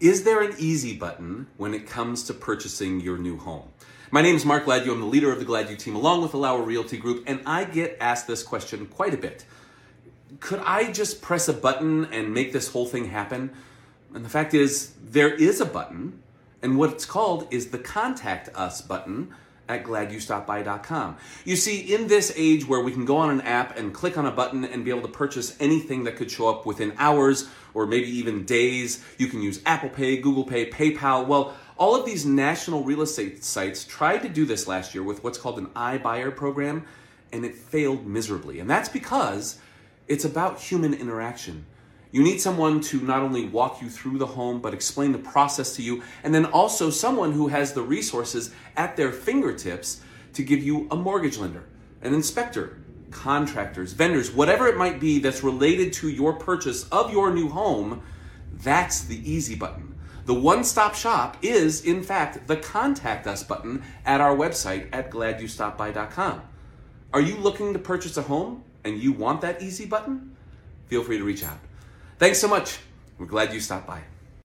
Is there an easy button when it comes to purchasing your new home? My name is Mark Gladue. I'm the leader of the Gladue team along with the Lauer Realty Group, and I get asked this question quite a bit. Could I just press a button and make this whole thing happen? And the fact is, there is a button, and what it's called is the Contact Us button at gladyoustoppedby.com. You see, in this age where we can go on an app and click on a button and be able to purchase anything that could show up within hours or maybe even days, you can use Apple Pay, Google Pay, PayPal. Well, all of these national real estate sites tried to do this last year with what's called an iBuyer program, and it failed miserably. And that's because it's about human interaction. You need someone to not only walk you through the home, but explain the process to you, and then also someone who has the resources at their fingertips to give you a mortgage lender, an inspector, contractors, vendors, whatever it might be that's related to your purchase of your new home. That's the easy button. The one stop shop is, in fact, the contact us button at our website at gladyoustoppedby.com. Are you looking to purchase a home and you want that easy button? Feel free to reach out. Thanks so much. We're glad you stopped by.